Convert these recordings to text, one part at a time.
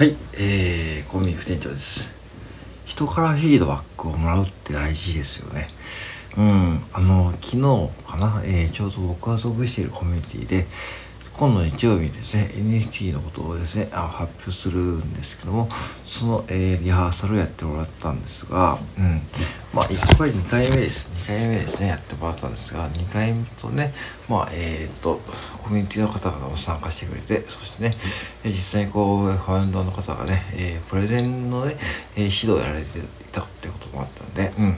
はい、えー、コミック店長です。人からフィードバックをもらうって大事ですよね。うん、あの、昨日かな、えーちょうど僕が属しているコミュニティで、今度日曜日にですね、NFT のことをですね、あ発表するんですけども、その、えーリハーサルをやってもらったんですが、うん、まあ、一回2回目です。2回目ですね、やってもらったんですが、2回目とね、まあ、えっ、と、コミュニティの方々も参加してくれて、そしてね、実際にこう、ファウンドの方がね、えープレゼンのね、え指導をやられていたってこともあったので、うん、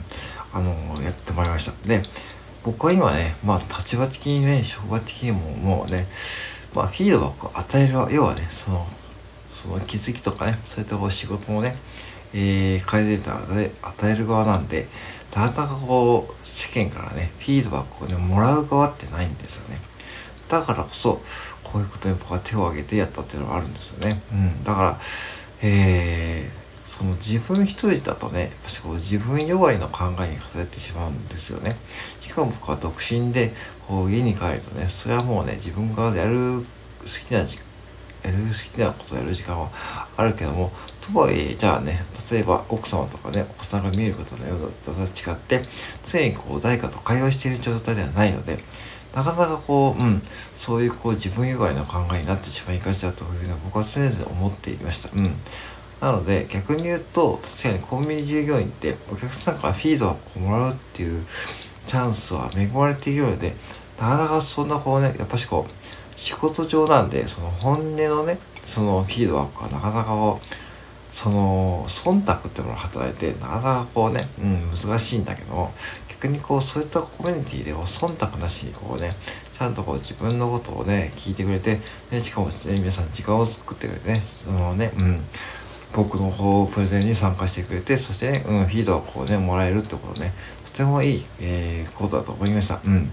あのやってもらいました。で、僕は今ね、まあ、立場的にね、職場的にももうね、まあ、フィードバックを与える、要はね、その、その気づきとかね、そういったこう仕事もね、えー、改善点を与え与える側なんで、なかなかこう、世間からね、フィードバックをね、もらう側ってないんですよね。だからこそ、こういうことに僕は手を挙げてやったっていうのがあるんですよね。うん。だから、えー、その自分一人だとね、やっぱしこう自分よがりの考えに偏ってしまうんですよね。しかも僕は独身で、こう家に帰るとね、それはもうね、自分がやる好きな時やる好きなことをやる時間はあるけども、とはいえ、じゃあね、例えば奥様とかね、お子さんが見える方のようだったと違って、常にこう誰かと会話している状態ではないので、なかなかこう、うん、そういうこう自分以外の考えになってしまいがちだというふうに僕は常々思っていました。うん。なので逆に言うと、確かにコンビニ従業員ってお客さんからフィードバックをもらうっていうチャンスは恵まれているようで、なかなかそんなこうね、やっぱしこう、仕事上なんで、その本音のね、そのフィードバックはなかなかこう、その忖度ってものが働いてなかなかこうね、うん、難しいんだけど逆にこうそういったコミュニティでこう忖度なしにこうねちゃんとこう自分のことをね聞いてくれて、ね、しかも、ね、皆さん時間を作ってくれてねそのね、うん、僕の方プレゼンに参加してくれてそしてね、うん、フィードバックをねもらえるってことねとてもいい、えーことだと思いました。うん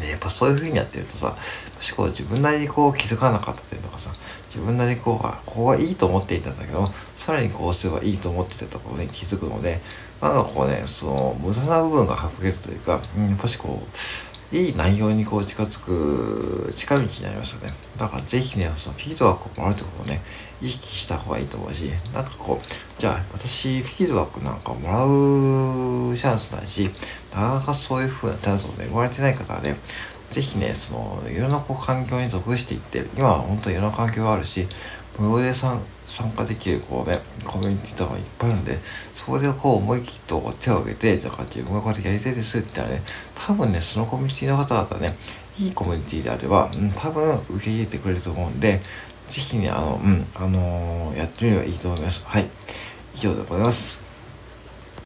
でやっぱそういう風にやってるとさ、もしこう自分なりにこう気づかなかった点とかさ、自分なりにこう、あここがいいと思っていたんだけど、さらにこうすればいいと思ってたところに気づくので、なんかこうね、その無駄な部分が省けるというか、うんやっぱしこう、いい内容にこう近づく近道になりましたね。だからぜひね、そのフィードバックをもらうってことをね、意識した方がいいと思うし、なんかこう、じゃあ私フィードバックなんかもらうチャンスないし、なかなかそういう風なチャンスを恵まれてない方はね、ぜひね、その、いろんなこう環境に属していって、今は本当にいろんな環境があるし、無料で参参加できるこうね、コミュニティとかいっぱいあるんで、そこでこう思い切って手を挙げて、じゃあ自分がこうやってやりたいですって言ったらね、多分ね、そのコミュニティの方々ね、いいコミュニティであれば、うん、多分受け入れてくれると思うんで、ぜひね、あの、うん、あのーやってみればいいと思います。はい。以上でございます。